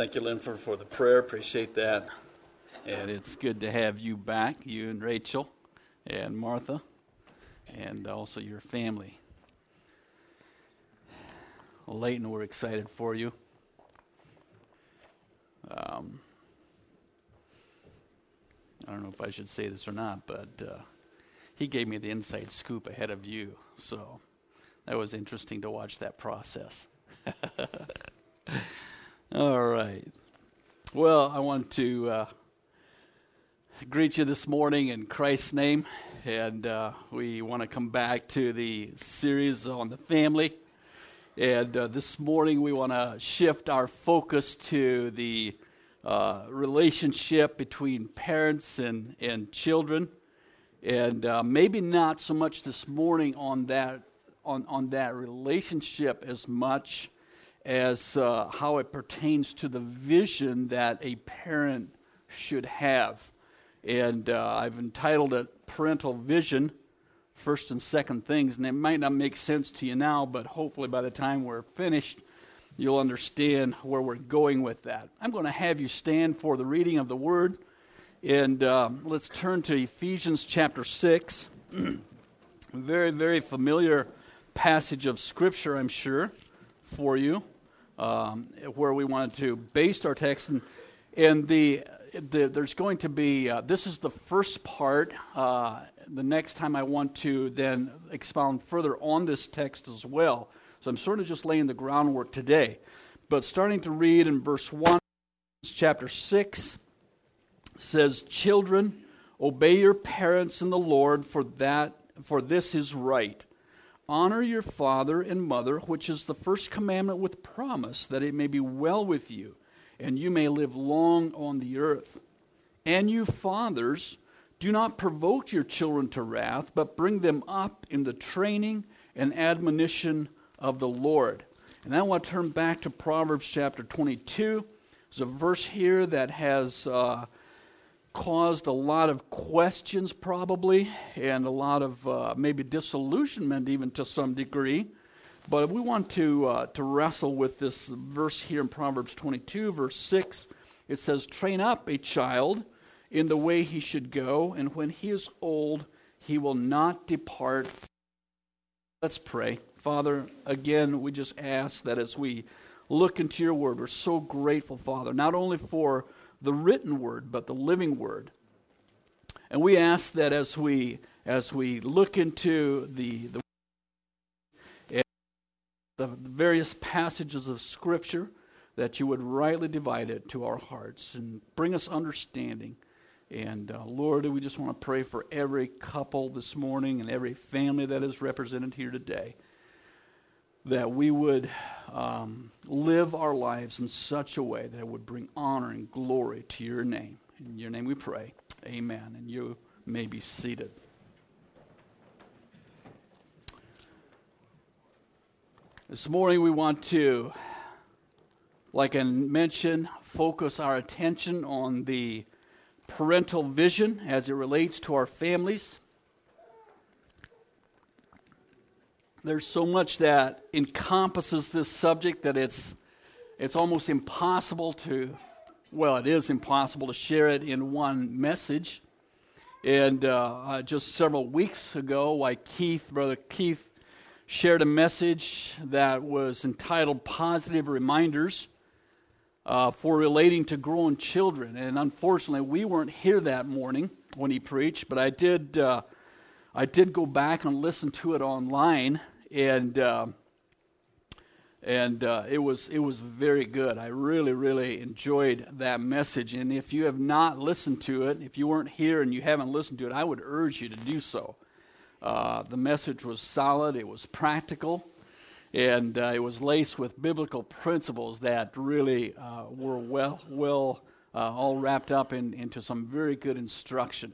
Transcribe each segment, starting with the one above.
Thank you, Linford, for the prayer. Appreciate that. And it's good to have you back, you and Rachel and Martha, and also your family. Leighton, we're excited for you. Um, I don't know if I should say this or not, but uh, he gave me the inside scoop ahead of you. So that was interesting to watch that process. All right. Well, I want to uh, greet you this morning in Christ's name, and uh, we want to come back to the series on the family. And uh, this morning, we want to shift our focus to the uh, relationship between parents and, and children. And uh, maybe not so much this morning on that, on, on that relationship as much as uh, how it pertains to the vision that a parent should have. And uh, I've entitled it Parental Vision First and Second Things. And it might not make sense to you now, but hopefully by the time we're finished, you'll understand where we're going with that. I'm going to have you stand for the reading of the Word. And uh, let's turn to Ephesians chapter 6. very, very familiar passage of Scripture, I'm sure, for you um, where we wanted to base our text. And, and the, the, there's going to be, uh, this is the first part. Uh, the next time I want to then expound further on this text as well. So I'm sort of just laying the groundwork today. But starting to read in verse 1, chapter 6 says, Children, obey your parents in the Lord, for that for this is right. Honor your father and mother, which is the first commandment with promise, that it may be well with you, and you may live long on the earth. And you fathers, do not provoke your children to wrath, but bring them up in the training and admonition of the Lord. And I want to turn back to Proverbs chapter 22. There's a verse here that has. Uh, caused a lot of questions, probably, and a lot of uh, maybe disillusionment, even to some degree. But we want to, uh, to wrestle with this verse here in Proverbs 22, verse 6. It says, Train up a child in the way he should go, and when he is old, he will not depart. Let's pray. Father, again, we just ask that as we look into your word, we're so grateful, Father, not only for the written word, but the living word. And we ask that as we as we look into the the, the various passages of Scripture, that you would rightly divide it to our hearts and bring us understanding. And uh, Lord, we just want to pray for every couple this morning and every family that is represented here today that we would um, live our lives in such a way that it would bring honor and glory to your name. In your name we pray. Amen. And you may be seated. This morning we want to, like I mentioned, focus our attention on the parental vision as it relates to our families. There's so much that encompasses this subject that it's it's almost impossible to well it is impossible to share it in one message. And uh, uh, just several weeks ago why keith brother keith shared a message that was entitled positive reminders uh, for relating to grown children. And unfortunately we weren't here that morning when he preached but i did uh, I did go back and listen to it online, and uh, and uh, it was it was very good. I really really enjoyed that message. And if you have not listened to it, if you weren't here and you haven't listened to it, I would urge you to do so. Uh, the message was solid. It was practical, and uh, it was laced with biblical principles that really uh, were well well uh, all wrapped up in, into some very good instruction.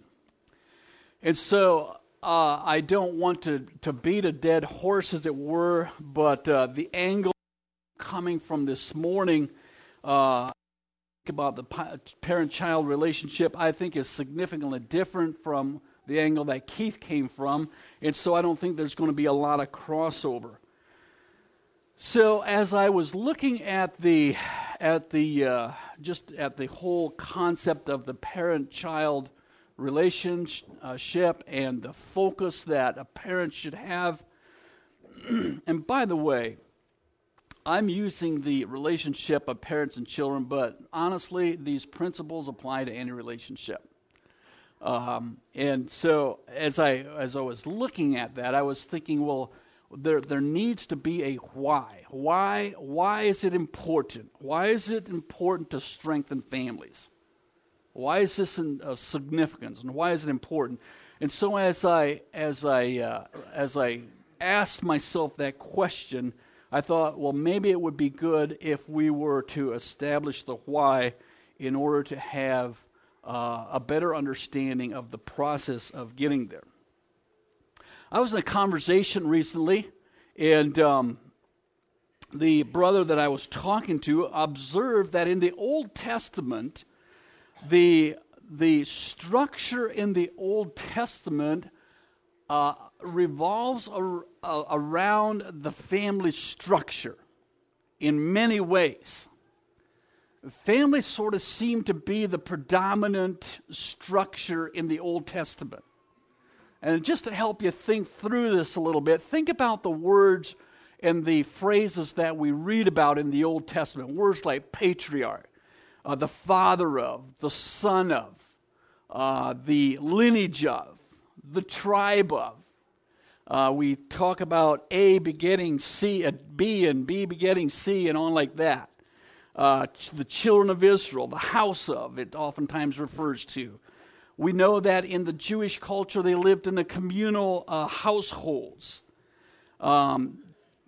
And so uh, I don't want to, to beat a dead horse, as it were, but uh, the angle coming from this morning uh, about the parent child relationship, I think, is significantly different from the angle that Keith came from. And so I don't think there's going to be a lot of crossover. So as I was looking at the at the uh, just at the whole concept of the parent-child relationship and the focus that a parent should have. and by the way, I'm using the relationship of parents and children, but honestly, these principles apply to any relationship. Um, and so, as I as I was looking at that, I was thinking, well, there there needs to be a why. Why why is it important? Why is it important to strengthen families? Why is this in, of significance, and why is it important? And so, as I as I uh, as I asked myself that question, I thought, well, maybe it would be good if we were to establish the why in order to have uh, a better understanding of the process of getting there. I was in a conversation recently, and um, the brother that I was talking to observed that in the Old Testament, the, the structure in the Old Testament uh, revolves ar- uh, around the family structure in many ways. Family sort of seemed to be the predominant structure in the Old Testament. And just to help you think through this a little bit, think about the words and the phrases that we read about in the Old Testament. Words like patriarch, uh, the father of, the son of, uh, the lineage of, the tribe of. Uh, we talk about A begetting C, uh, B, and B begetting C, and on like that. Uh, the children of Israel, the house of, it oftentimes refers to. We know that in the Jewish culture, they lived in the communal uh, households. Um,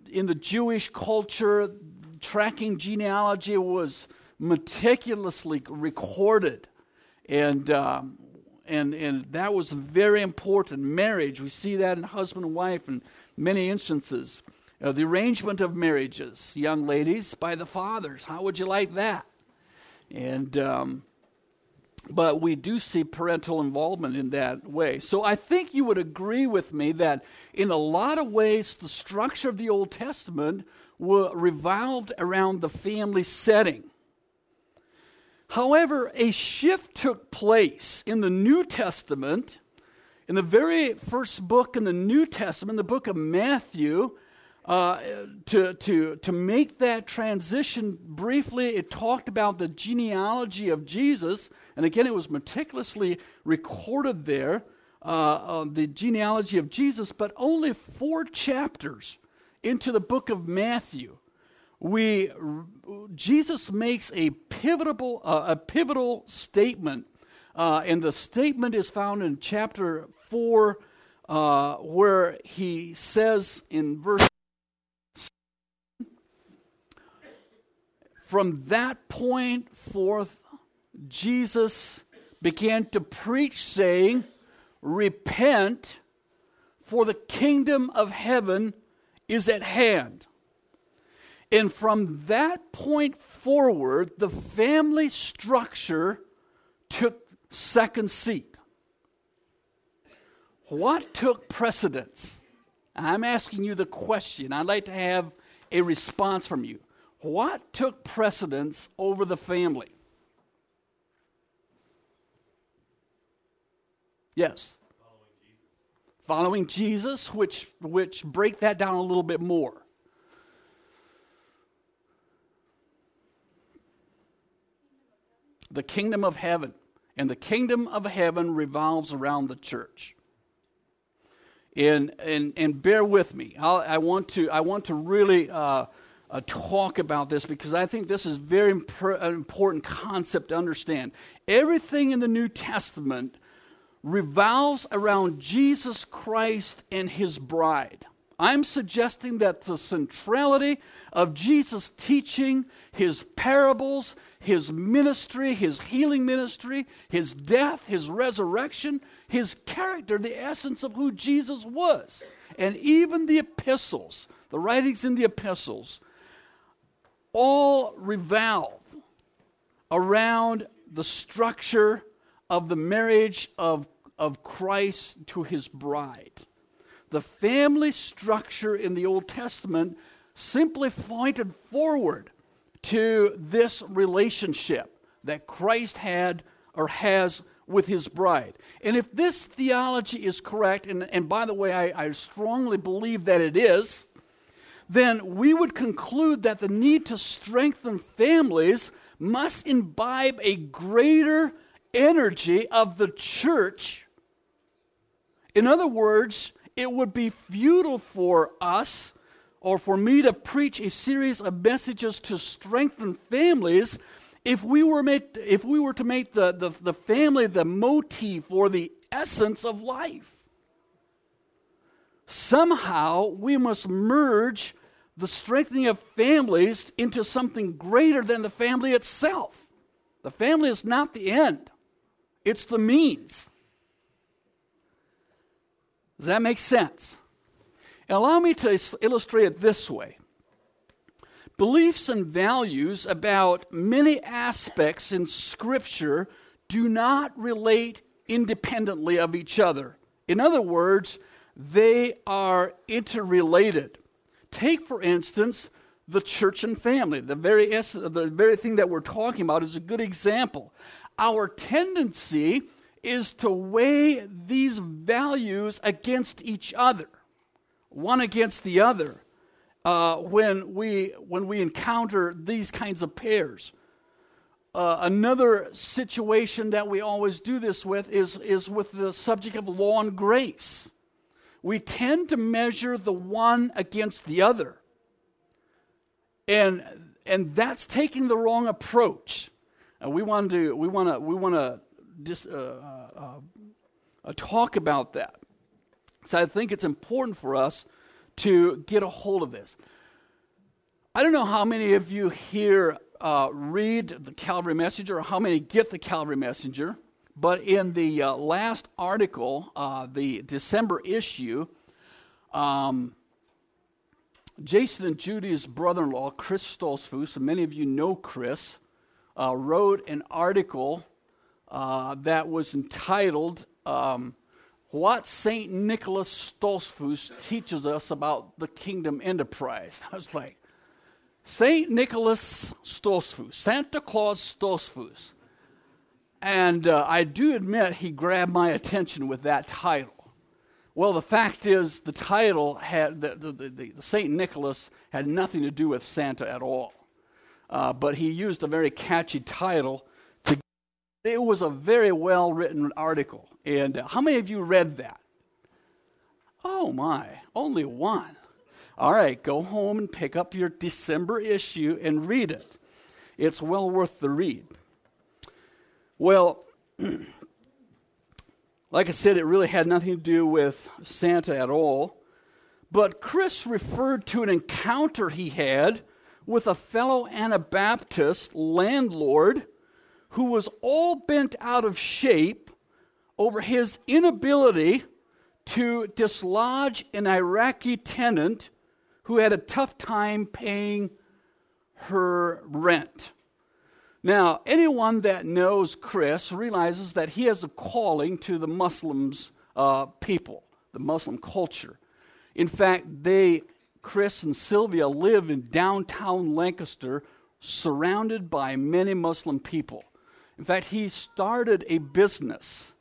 in the Jewish culture, tracking genealogy was meticulously recorded. And um, and, and that was very important. Marriage, we see that in husband and wife in many instances. Uh, the arrangement of marriages, young ladies, by the fathers. How would you like that? And, um, but we do see parental involvement in that way. So I think you would agree with me that in a lot of ways, the structure of the Old Testament revolved around the family setting. However, a shift took place in the New Testament. In the very first book in the New Testament, the book of Matthew, uh, to, to, to make that transition briefly, it talked about the genealogy of Jesus. And again, it was meticulously recorded there, uh, the genealogy of Jesus, but only four chapters into the book of Matthew we Jesus makes a pivotal uh, a pivotal statement, uh, and the statement is found in chapter four, uh, where he says in verse. From that point forth, Jesus began to preach, saying, Repent, for the kingdom of heaven is at hand. And from that point forward, the family structure took second seat. What took precedence? I'm asking you the question. I'd like to have a response from you. What took precedence over the family? Yes. Following Jesus. Following Jesus, which which break that down a little bit more. The kingdom of heaven. And the kingdom of heaven revolves around the church. And, and, and bear with me. I want to, I want to really uh, uh, talk about this because I think this is very imp- an important concept to understand. Everything in the New Testament revolves around Jesus Christ and his bride. I'm suggesting that the centrality of Jesus' teaching, his parables, his ministry, his healing ministry, his death, his resurrection, his character, the essence of who Jesus was. And even the epistles, the writings in the epistles, all revolve around the structure of the marriage of, of Christ to his bride. The family structure in the Old Testament simply pointed forward to this relationship that Christ had or has with his bride. And if this theology is correct, and, and by the way, I, I strongly believe that it is, then we would conclude that the need to strengthen families must imbibe a greater energy of the church. In other words, it would be futile for us or for me to preach a series of messages to strengthen families if we were, made, if we were to make the, the, the family the motif or the essence of life. Somehow we must merge the strengthening of families into something greater than the family itself. The family is not the end, it's the means. Does that make sense? And allow me to illustrate it this way. Beliefs and values about many aspects in Scripture do not relate independently of each other. In other words, they are interrelated. Take, for instance, the church and family. The very, the very thing that we're talking about is a good example. Our tendency is to weigh these values against each other, one against the other, uh, when, we, when we encounter these kinds of pairs. Uh, another situation that we always do this with is, is with the subject of law and grace we tend to measure the one against the other. And, and that's taking the wrong approach. Uh, we want to we want to we want to just uh, uh, uh, talk about that. So I think it's important for us to get a hold of this. I don't know how many of you here uh, read the Calvary Messenger or how many get the Calvary Messenger. But in the uh, last article, uh, the December issue, um, Jason and Judy's brother in law, Chris Stoltzfus, and many of you know Chris, uh, wrote an article uh, that was entitled um, What St. Nicholas Stoltzfus Teaches Us About the Kingdom Enterprise. I was like, St. Nicholas Stoltzfus, Santa Claus Stoltzfus. And uh, I do admit he grabbed my attention with that title. Well, the fact is, the title had, the, the, the, the St. Nicholas had nothing to do with Santa at all. Uh, but he used a very catchy title. It was a very well written article. And uh, how many of you read that? Oh my, only one. All right, go home and pick up your December issue and read it. It's well worth the read. Well, like I said, it really had nothing to do with Santa at all. But Chris referred to an encounter he had with a fellow Anabaptist landlord who was all bent out of shape over his inability to dislodge an Iraqi tenant who had a tough time paying her rent. Now, anyone that knows Chris realizes that he has a calling to the Muslims uh, people, the Muslim culture. In fact, they, Chris and Sylvia, live in downtown Lancaster, surrounded by many Muslim people. In fact, he started a business.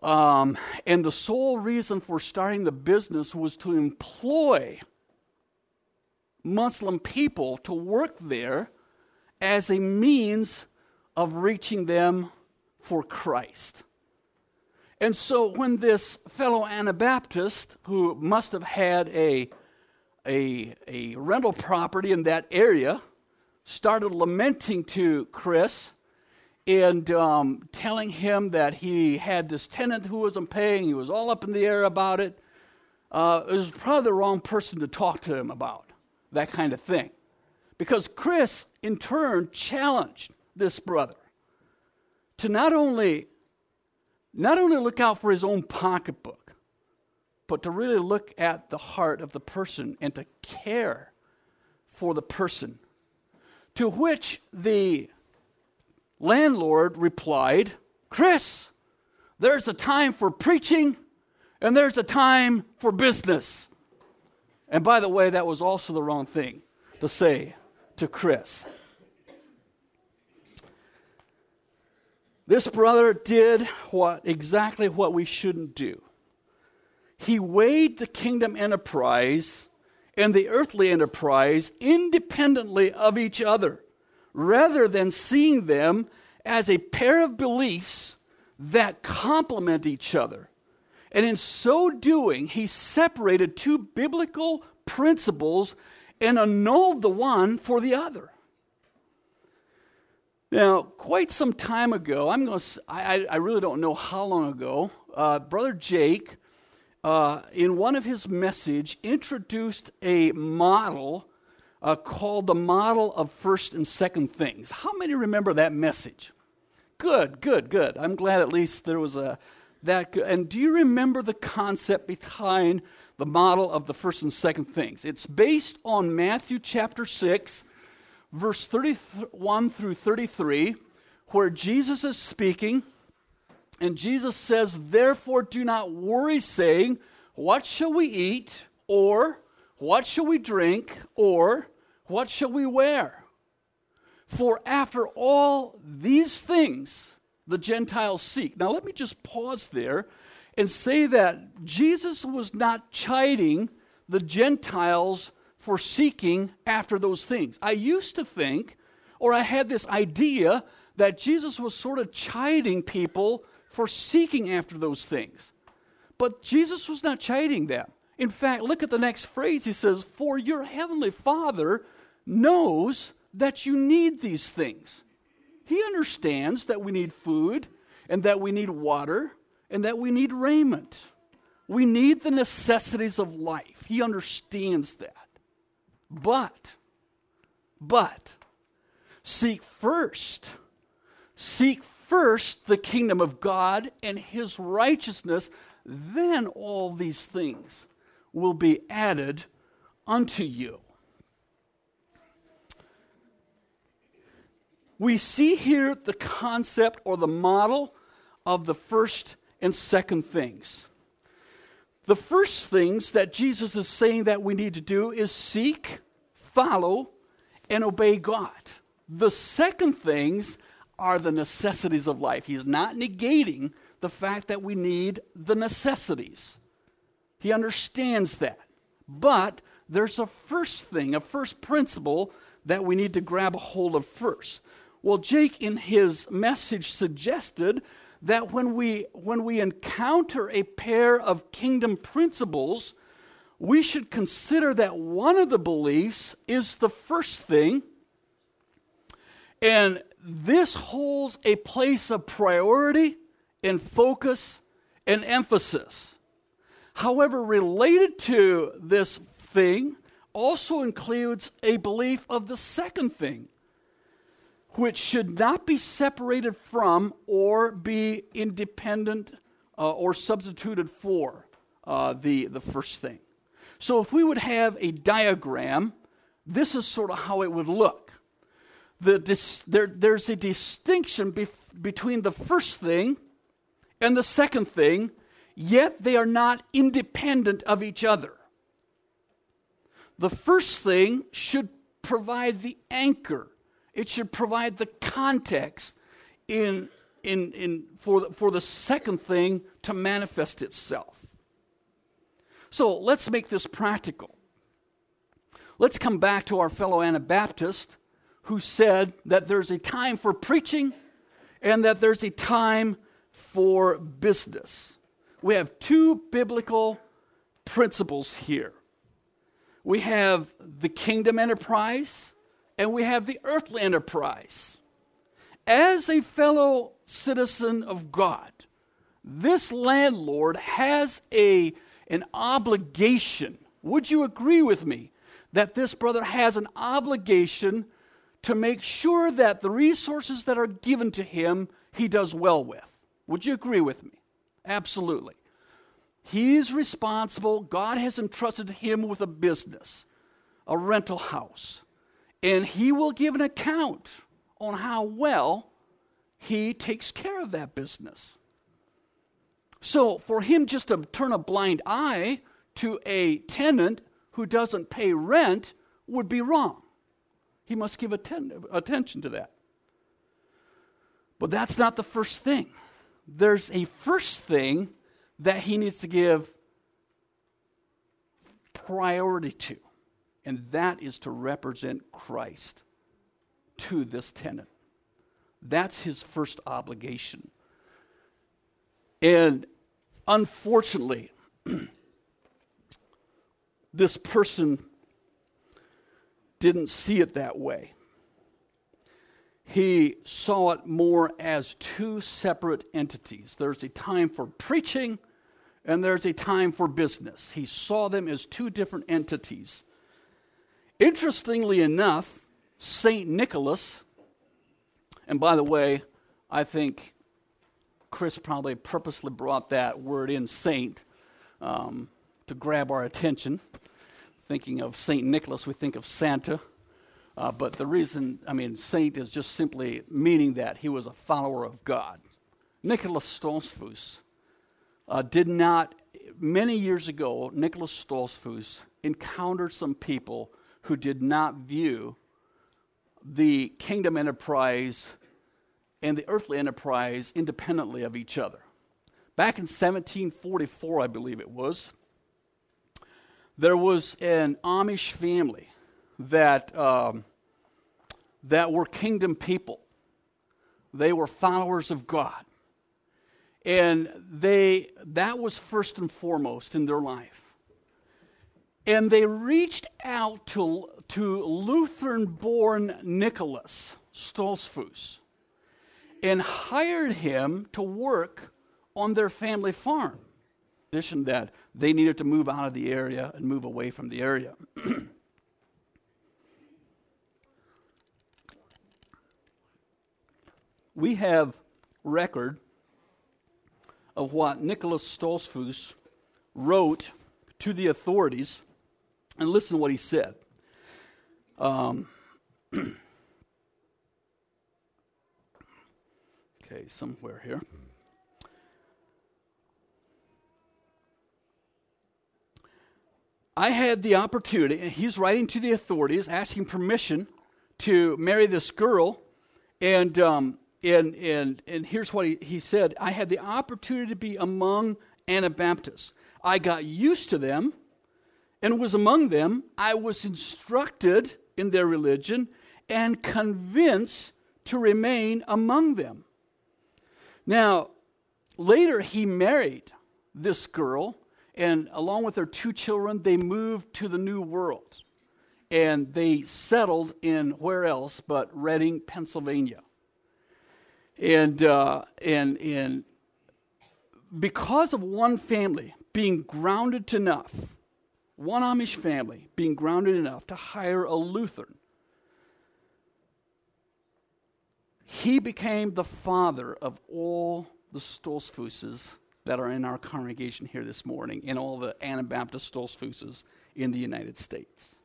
Um, and the sole reason for starting the business was to employ Muslim people to work there as a means of reaching them for Christ. And so when this fellow Anabaptist, who must have had a, a, a rental property in that area, started lamenting to Chris and um, telling him that he had this tenant who wasn't paying, he was all up in the air about it, uh, it was probably the wrong person to talk to him about that kind of thing. Because Chris, in turn, challenged this brother to not only, not only look out for his own pocketbook, but to really look at the heart of the person and to care for the person. To which the landlord replied, Chris, there's a time for preaching and there's a time for business. And by the way, that was also the wrong thing to say to Chris. This brother did what exactly what we shouldn't do. He weighed the kingdom enterprise and the earthly enterprise independently of each other, rather than seeing them as a pair of beliefs that complement each other. And in so doing, he separated two biblical principles and annulled the one for the other. Now, quite some time ago, I'm going to, I, I really don't know how long ago, uh, Brother Jake, uh, in one of his message, introduced a model uh, called the model of first and second things. How many remember that message? Good, good, good. I'm glad at least there was a that good. And do you remember the concept behind the model of the first and second things? It's based on Matthew chapter 6, verse 31 through 33, where Jesus is speaking, and Jesus says, Therefore, do not worry, saying, What shall we eat? Or, What shall we drink? Or, What shall we wear? For after all these things the Gentiles seek. Now, let me just pause there and say that Jesus was not chiding the Gentiles for seeking after those things. I used to think, or I had this idea, that Jesus was sort of chiding people for seeking after those things. But Jesus was not chiding them. In fact, look at the next phrase. He says, For your heavenly Father knows that you need these things. He understands that we need food and that we need water and that we need raiment. We need the necessities of life. He understands that. But, but, seek first, seek first the kingdom of God and his righteousness, then all these things will be added unto you. we see here the concept or the model of the first and second things. The first things that Jesus is saying that we need to do is seek, follow, and obey God. The second things are the necessities of life. He's not negating the fact that we need the necessities. He understands that. But there's a first thing, a first principle that we need to grab a hold of first. Well, Jake, in his message, suggested that when we, when we encounter a pair of kingdom principles, we should consider that one of the beliefs is the first thing, and this holds a place of priority and focus and emphasis. However, related to this thing also includes a belief of the second thing which should not be separated from or be independent uh, or substituted for uh, the, the first thing. So, if we would have a diagram, this is sort of how it would look. The, there, there's a distinction bef- between the first thing and the second thing, yet they are not independent of each other. The first thing should provide the anchor it should provide the context in, in, in, for, the, for the second thing to manifest itself. So let's make this practical. Let's come back to our fellow Anabaptist who said that there's a time for preaching and that there's a time for business. We have two biblical principles here. We have the kingdom enterprise and we have the earthly enterprise. As a fellow citizen of God, this landlord has a, an obligation. Would you agree with me that this brother has an obligation to make sure that the resources that are given to him he does well with? Would you agree with me? Absolutely. He's responsible. God has entrusted him with a business, a rental house and he will give an account on how well he takes care of that business. So, for him just to turn a blind eye to a tenant who doesn't pay rent would be wrong. He must give atten- attention to that. But that's not the first thing. There's a first thing that he needs to give priority to, and that is to represent Christ to this tenant. That's his first obligation. And unfortunately, this person didn't see it that way. He saw it more as two separate entities. There's a time for preaching and there's a time for business. He saw them as two different entities. Interestingly enough, St. Nicholas, and by the way, I think Chris probably purposely brought that word in saint um, to grab our attention. Thinking of St. Nicholas, we think of Santa. Uh, but the reason, I mean, saint is just simply meaning that he was a follower of God. Nicholas Stoltzfus uh, did not, many years ago, Nicholas Stoltzfus encountered some people who did not view the kingdom enterprise and the earthly enterprise independently of each other. Back in 1744, I believe it was, there was an Amish family that, um, that were kingdom people. They were followers of God. And they, that was first and foremost in their life. And they reached out to, to Lutheran born Nicholas Stoltzfus and hired him to work on their family farm. Addition that they needed to move out of the area and move away from the area. we have record of what Nicholas Stoltzfus wrote to the authorities, and listen to what he said. Um, okay, somewhere here. I had the opportunity, he's writing to the authorities asking permission to marry this girl, and um, and, and, and here's what he, he said I had the opportunity to be among Anabaptists. I got used to them and was among them. I was instructed in their religion and convinced to remain among them. Now, later he married this girl, and along with their two children, they moved to the New World. And they settled in where else but Reading, Pennsylvania and uh, and and because of one family being grounded enough, one Amish family being grounded enough to hire a Lutheran, he became the father of all the Stoltzfuses that are in our congregation here this morning, and all the Anabaptist Stoltzfuses in the United States.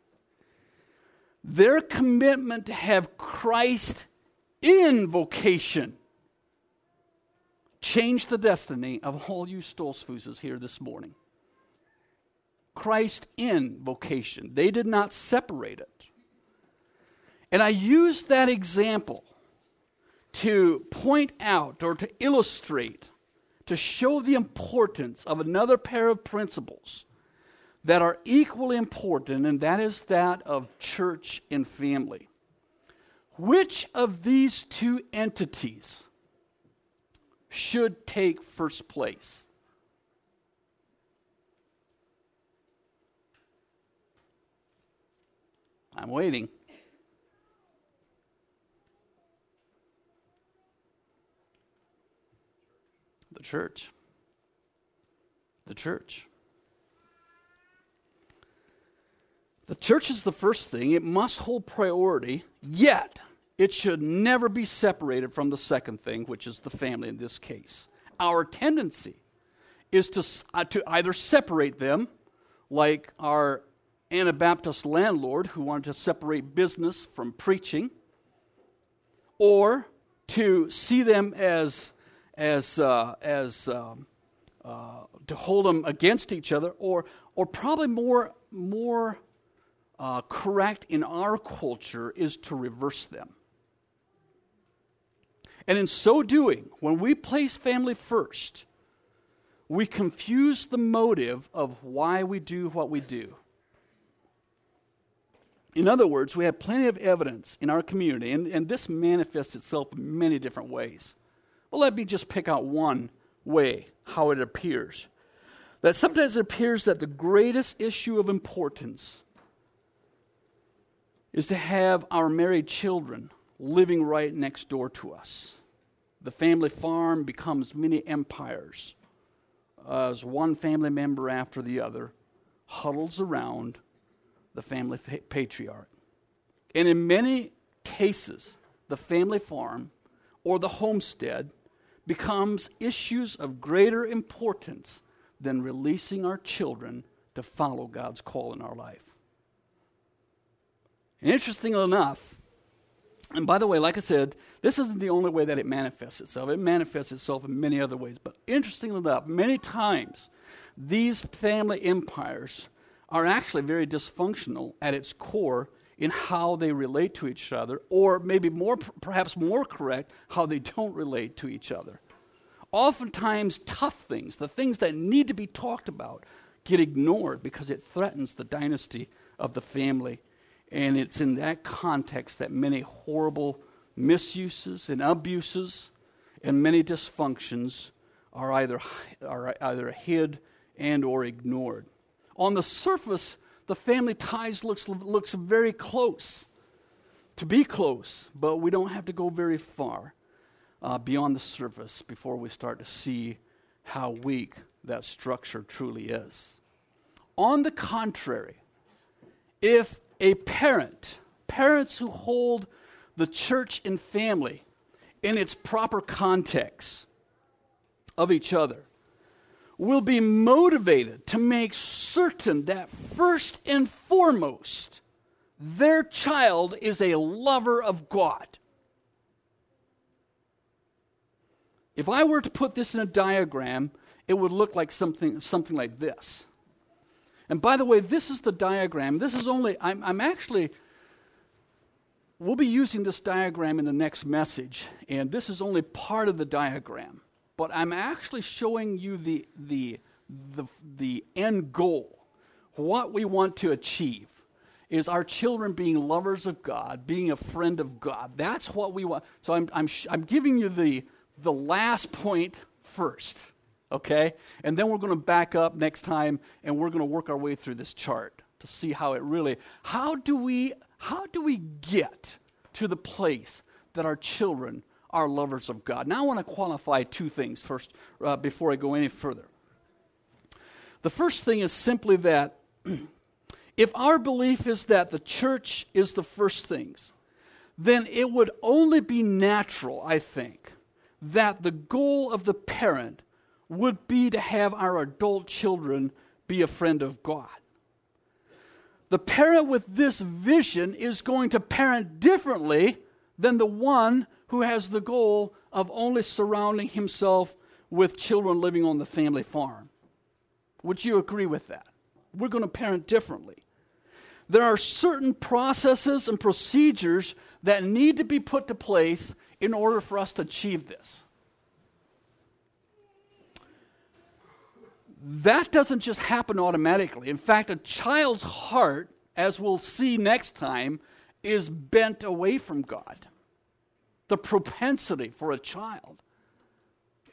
Their commitment to have Christ in vocation changed the destiny of all you Stoltzfuses here this morning. Christ in vocation. They did not separate it. And I use that example to point out or to illustrate, to show the importance of another pair of principles that are equally important, and that is that of church and family. Which of these two entities should take first place. I'm waiting. The church. The church. The church is the first thing. It must hold priority, yet it should never be separated from the second thing, which is the family in this case. Our tendency is to, uh, to either separate them, like our Anabaptist landlord who wanted to separate business from preaching, or to see them as, as, uh, as um, uh, to hold them against each other, or, or probably more, more uh, correct in our culture is to reverse them. And in so doing, when we place family first, we confuse the motive of why we do what we do. In other words, we have plenty of evidence in our community, and, and this manifests itself in many different ways. Well, let me just pick out one way how it appears. That sometimes it appears that the greatest issue of importance is to have our married children living right next door to us. The family farm becomes many empires as one family member after the other huddles around the family patriarch. And in many cases, the family farm or the homestead becomes issues of greater importance than releasing our children to follow God's call in our life. Interestingly enough, and by the way, like I said, this isn't the only way that it manifests itself. It manifests itself in many other ways. But interestingly enough, many times these family empires are actually very dysfunctional at its core in how they relate to each other, or maybe more, perhaps more correct, how they don't relate to each other. Oftentimes, tough things, the things that need to be talked about, get ignored because it threatens the dynasty of the family. And it's in that context that many horrible misuses and abuses and many dysfunctions are either, are either hid and or ignored. On the surface, the family ties looks, looks very close, to be close, but we don't have to go very far uh, beyond the surface before we start to see how weak that structure truly is. On the contrary, if a parent, parents who hold the church and family in its proper context of each other, will be motivated to make certain that first and foremost, their child is a lover of God. If I were to put this in a diagram, it would look like something, something like this. And by the way, this is the diagram. This is only, I'm, I'm actually, we'll be using this diagram in the next message, and this is only part of the diagram but I'm actually showing you the, the, the, the end goal. What we want to achieve is our children being lovers of God, being a friend of God. That's what we want. So I'm, I'm, I'm giving you the, the last point first, okay? And then we're going to back up next time and we're going to work our way through this chart to see how it really, how do we, how do we get to the place that our children are lovers of God. Now, I want to qualify two things first uh, before I go any further. The first thing is simply that if our belief is that the church is the first things, then it would only be natural, I think, that the goal of the parent would be to have our adult children be a friend of God. The parent with this vision is going to parent differently than the one who has the goal of only surrounding himself with children living on the family farm. Would you agree with that? We're going to parent differently. There are certain processes and procedures that need to be put to place in order for us to achieve this. That doesn't just happen automatically. In fact, a child's heart, as we'll see next time, is bent away from God the propensity for a child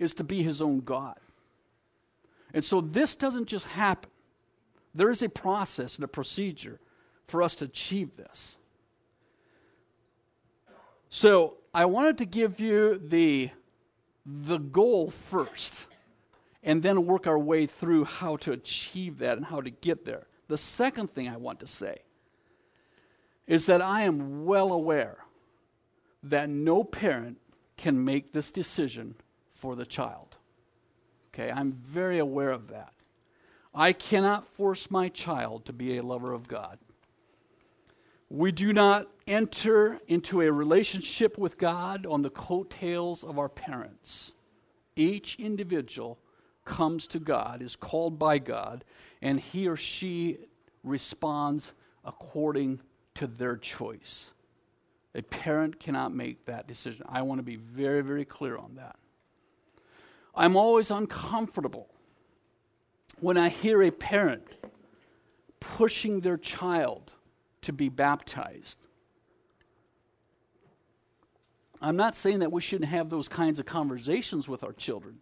is to be his own God. And so this doesn't just happen. There is a process and a procedure for us to achieve this. So I wanted to give you the, the goal first and then work our way through how to achieve that and how to get there. The second thing I want to say is that I am well aware that no parent can make this decision for the child. Okay, I'm very aware of that. I cannot force my child to be a lover of God. We do not enter into a relationship with God on the coattails of our parents. Each individual comes to God, is called by God, and he or she responds according to their choice. A parent cannot make that decision. I want to be very, very clear on that. I'm always uncomfortable when I hear a parent pushing their child to be baptized. I'm not saying that we shouldn't have those kinds of conversations with our children.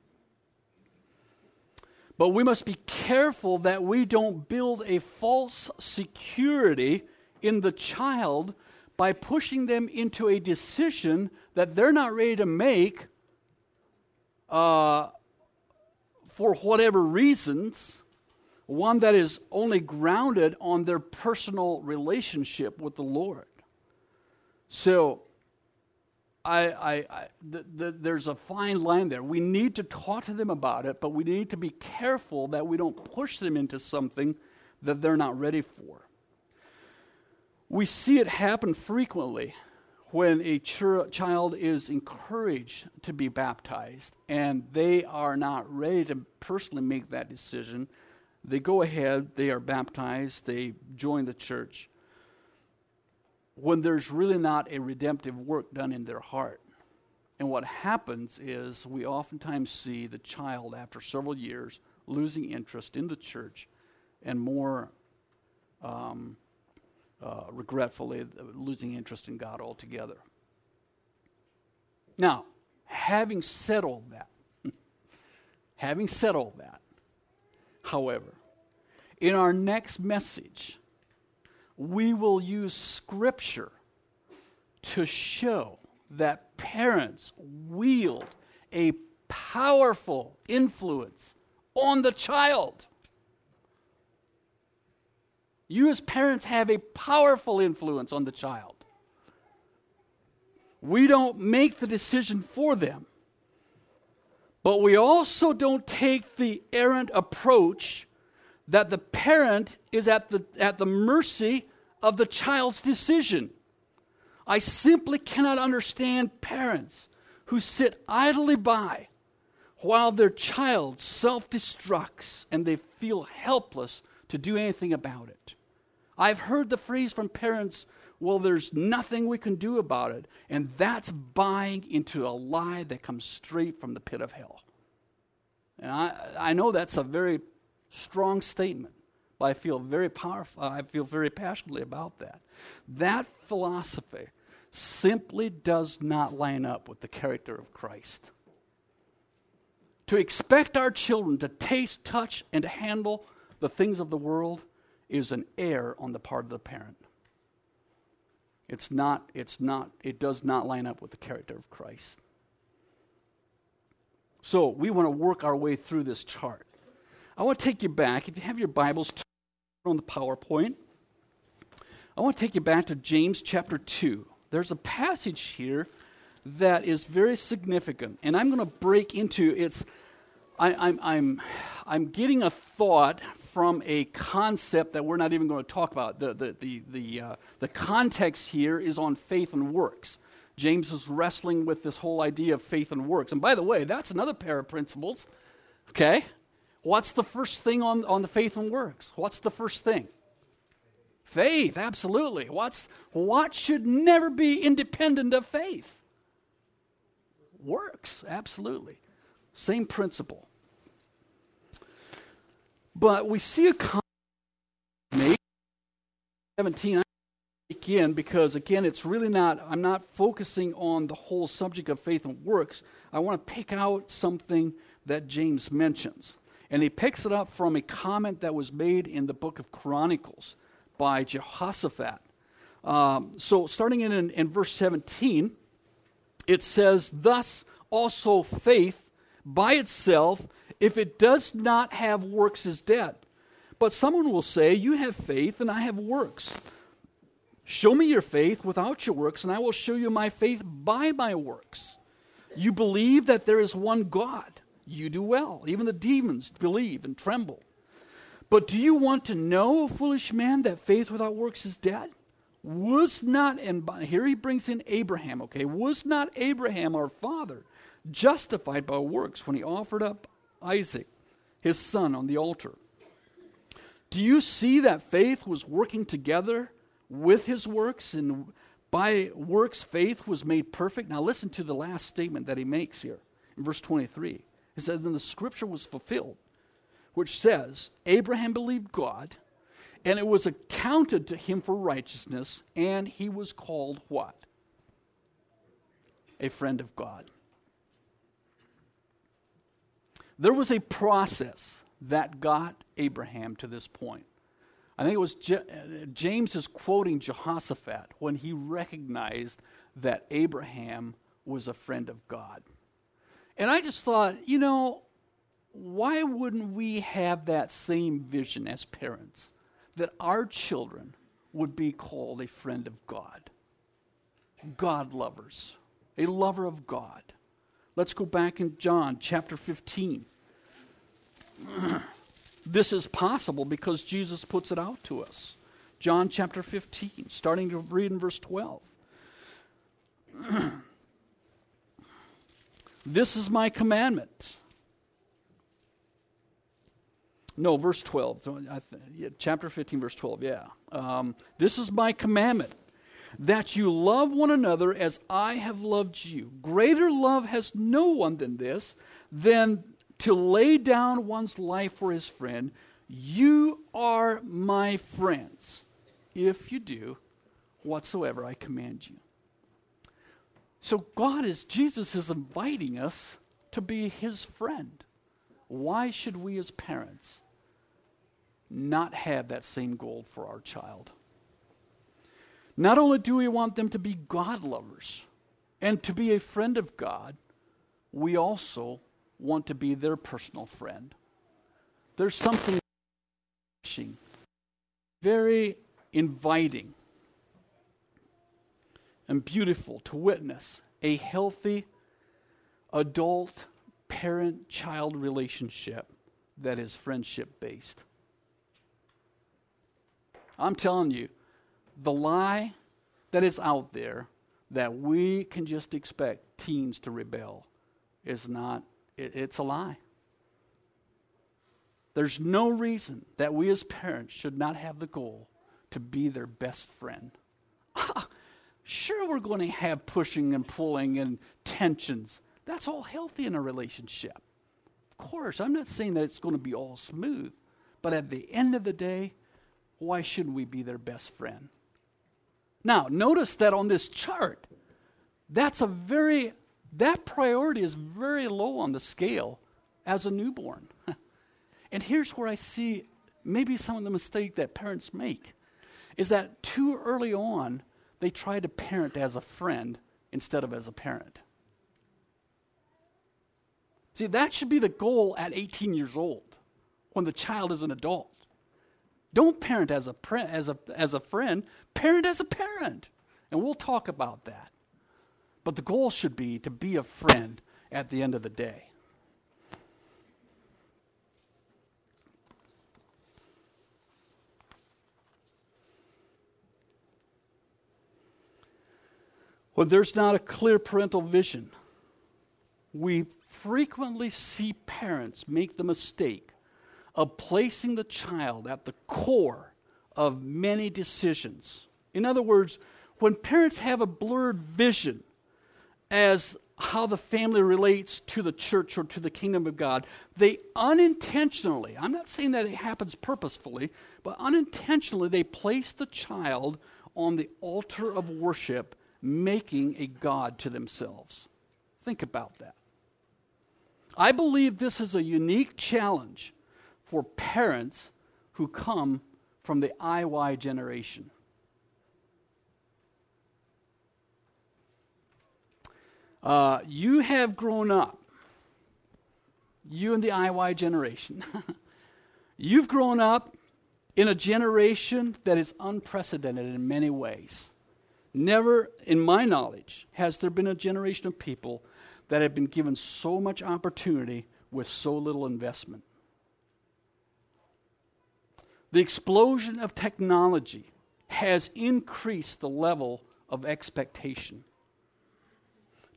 But we must be careful that we don't build a false security in the child by pushing them into a decision that they're not ready to make uh, for whatever reasons, one that is only grounded on their personal relationship with the Lord. So, I, I, I the, the, there's a fine line there. We need to talk to them about it, but we need to be careful that we don't push them into something that they're not ready for. We see it happen frequently when a ch- child is encouraged to be baptized and they are not ready to personally make that decision. They go ahead, they are baptized, they join the church when there's really not a redemptive work done in their heart. And what happens is we oftentimes see the child, after several years, losing interest in the church and more um, uh, regretfully losing interest in God altogether. Now, having said all that, having said all that, however, in our next message, we will use Scripture to show that parents wield a powerful influence on the child. You, as parents, have a powerful influence on the child. We don't make the decision for them, but we also don't take the errant approach that the parent is at the, at the mercy of the child's decision. I simply cannot understand parents who sit idly by while their child self destructs and they feel helpless to do anything about it. I've heard the phrase from parents, well, there's nothing we can do about it. And that's buying into a lie that comes straight from the pit of hell. And I, I know that's a very strong statement, but I feel very powerful. Uh, I feel very passionately about that. That philosophy simply does not line up with the character of Christ. To expect our children to taste, touch, and to handle the things of the world is an error on the part of the parent. It's not, it's not, it does not line up with the character of Christ. So we want to work our way through this chart. I want to take you back. If you have your Bibles on the PowerPoint, I want to take you back to James chapter 2. There's a passage here that is very significant, and I'm going to break into its. I, I'm, I'm, I'm getting a thought from a concept that we're not even going to talk about. The, the, the, the, uh, the context here is on faith and works. James is wrestling with this whole idea of faith and works. And by the way, that's another pair of principles. Okay? What's the first thing on, on the faith and works? What's the first thing? Faith, absolutely. What's, what should never be independent of faith? Works, absolutely. Same principle. But we see a comment 17 again because again it's really not i'm not focusing on the whole subject of faith and works i want to pick out something that james mentions and he picks it up from a comment that was made in the book of Chronicles by Jehoshaphat. Um, so, starting in, in, in verse 17, it says, Thus also faith by itself, if it does not have works, is dead. But someone will say, You have faith, and I have works. Show me your faith without your works, and I will show you my faith by my works. You believe that there is one God you do well. Even the demons believe and tremble. But do you want to know, foolish man, that faith without works is dead? Was not, and here he brings in Abraham, okay? Was not Abraham, our father, justified by works when he offered up Isaac, his son, on the altar? Do you see that faith was working together with his works, and by works, faith was made perfect. Now, listen to the last statement that he makes here in verse 23. He says, Then the scripture was fulfilled, which says, Abraham believed God, and it was accounted to him for righteousness, and he was called what? A friend of God. There was a process that got Abraham to this point. I think it was Je- James is quoting Jehoshaphat when he recognized that Abraham was a friend of God. And I just thought, you know, why wouldn't we have that same vision as parents that our children would be called a friend of God? God lovers, a lover of God. Let's go back in John chapter 15. this is possible because Jesus puts it out to us. John chapter 15, starting to read in verse 12. this is my commandment. No, verse 12. Chapter 15, verse 12, yeah. Um, this is my commandment that you love one another as I have loved you. Greater love has no one than this, than to lay down one's life for his friend. You are my friends if you do whatsoever I command you. So, God is, Jesus is inviting us to be his friend. Why should we as parents not have that same goal for our child? Not only do we want them to be God lovers and to be a friend of God, we also want to be their personal friend. There's something very inviting and beautiful to witness a healthy adult parent child relationship that is friendship based. I'm telling you, the lie that is out there that we can just expect teens to rebel is not, it, it's a lie. There's no reason that we as parents should not have the goal to be their best friend. Ah, sure, we're going to have pushing and pulling and tensions. That's all healthy in a relationship. Of course, I'm not saying that it's going to be all smooth, but at the end of the day, why shouldn't we be their best friend? Now, notice that on this chart, that's a very, that priority is very low on the scale as a newborn. and here's where I see maybe some of the mistake that parents make is that too early on, they try to parent as a friend instead of as a parent. See, that should be the goal at 18 years old when the child is an adult. Don't parent as a, pre- as a, as a friend, parent as a parent. And we'll talk about that. But the goal should be to be a friend at the end of the day. When there's not a clear parental vision, we frequently see parents make the mistake of placing the child at the core of many decisions. In other words, when parents have a blurred vision as how the family relates to the church or to the kingdom of God, they unintentionally, I'm not saying that it happens purposefully, but unintentionally, they place the child on the altar of worship, making a God to themselves. Think about that. I believe this is a unique challenge for parents who come from the IY generation. Uh, you have grown up, you and the IY generation, you've grown up in a generation that is unprecedented in many ways. Never, in my knowledge, has there been a generation of people that have been given so much opportunity with so little investment. The explosion of technology has increased the level of expectation.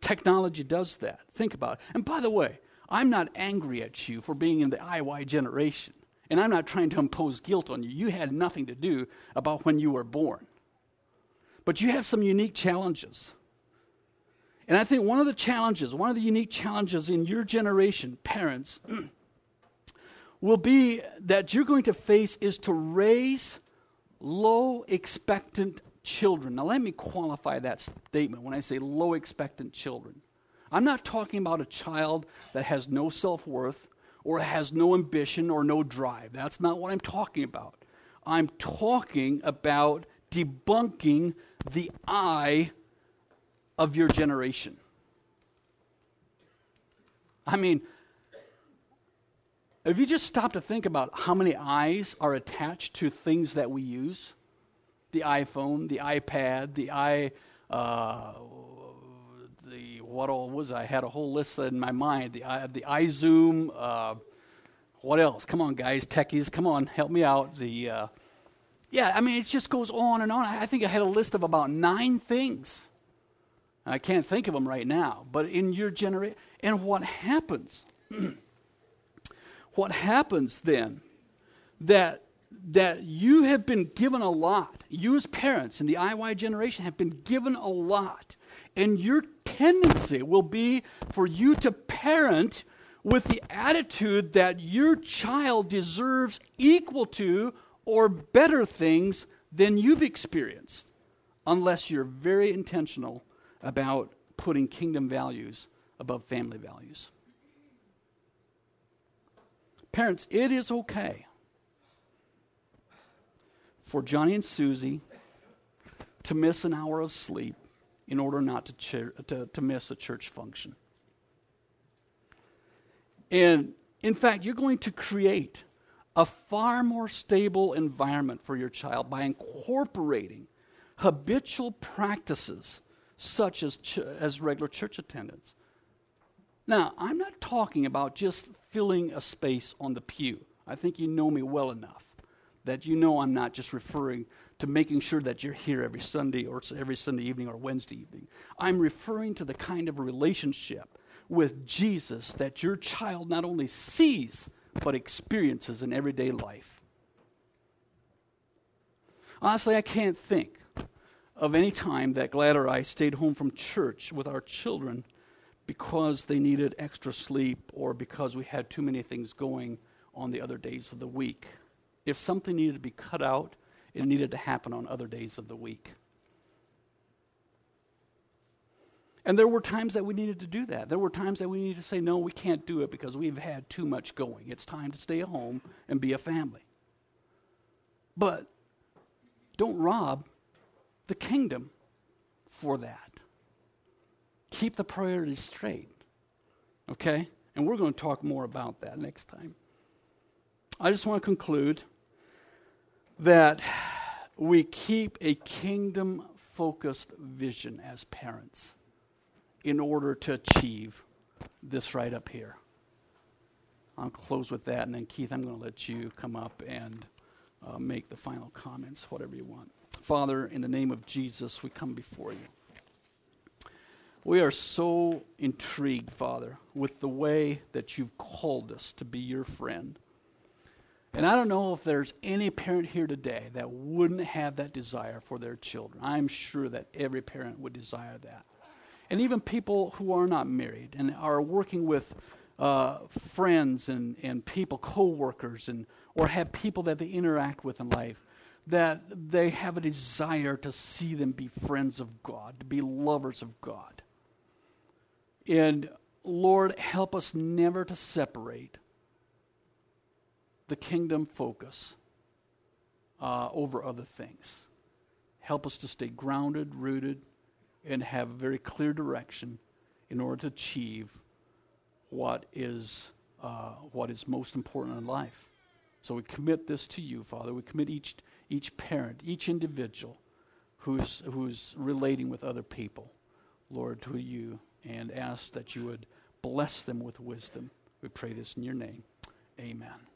Technology does that. Think about it. And by the way, I'm not angry at you for being in the IY generation. And I'm not trying to impose guilt on you. You had nothing to do about when you were born. But you have some unique challenges. And I think one of the challenges, one of the unique challenges in your generation, parents, will be that you're going to face is to raise low expectant children. Now, let me qualify that statement when I say low expectant children. I'm not talking about a child that has no self worth or has no ambition or no drive. That's not what I'm talking about. I'm talking about debunking the eye of your generation. I mean, if you just stop to think about how many eyes are attached to things that we use the iPhone, the iPad, the i, uh, the what all was I had a whole list in my mind. The i the iZoom. Uh, what else? Come on, guys, techies, come on, help me out. The uh, yeah, I mean, it just goes on and on. I think I had a list of about nine things. I can't think of them right now, but in your generation, and what happens? what happens then? That that you have been given a lot. You as parents in the IY generation have been given a lot, and your tendency will be for you to parent with the attitude that your child deserves equal to or better things than you've experienced, unless you're very intentional about putting kingdom values above family values. Parents, it is okay for Johnny and Susie to miss an hour of sleep in order not to, to, to miss a church function. And in fact, you're going to create a far more stable environment for your child by incorporating habitual practices such as, ch- as regular church attendance. Now, I'm not talking about just filling a space on the pew. I think you know me well enough that you know I'm not just referring to making sure that you're here every Sunday or every Sunday evening or Wednesday evening. I'm referring to the kind of relationship with Jesus that your child not only sees, but experiences in everyday life. Honestly, I can't think of any time that Glad or I stayed home from church with our children because they needed extra sleep or because we had too many things going on the other days of the week. If something needed to be cut out, it needed to happen on other days of the week. And there were times that we needed to do that. There were times that we needed to say, no, we can't do it because we've had too much going. It's time to stay at home and be a family. But don't rob the kingdom for that. Keep the priorities straight. Okay? And we're going to talk more about that next time. I just want to conclude that we keep a kingdom focused vision as parents in order to achieve this right up here. I'll close with that, and then Keith, I'm going to let you come up and uh, make the final comments, whatever you want. Father, in the name of Jesus, we come before you. We are so intrigued, Father, with the way that you've called us to be your friend. And I don't know if there's any parent here today that wouldn't have that desire for their children. I'm sure that every parent would desire that and even people who are not married and are working with uh, friends and, and people, co-workers, and, or have people that they interact with in life, that they have a desire to see them be friends of God, to be lovers of God. And Lord, help us never to separate the kingdom focus uh, over other things. Help us to stay grounded, rooted, and have a very clear direction in order to achieve what is, uh, what is most important in life. So we commit this to you, Father. We commit each, each parent, each individual who's, who's relating with other people, Lord, to you, and ask that you would bless them with wisdom. We pray this in your name. Amen.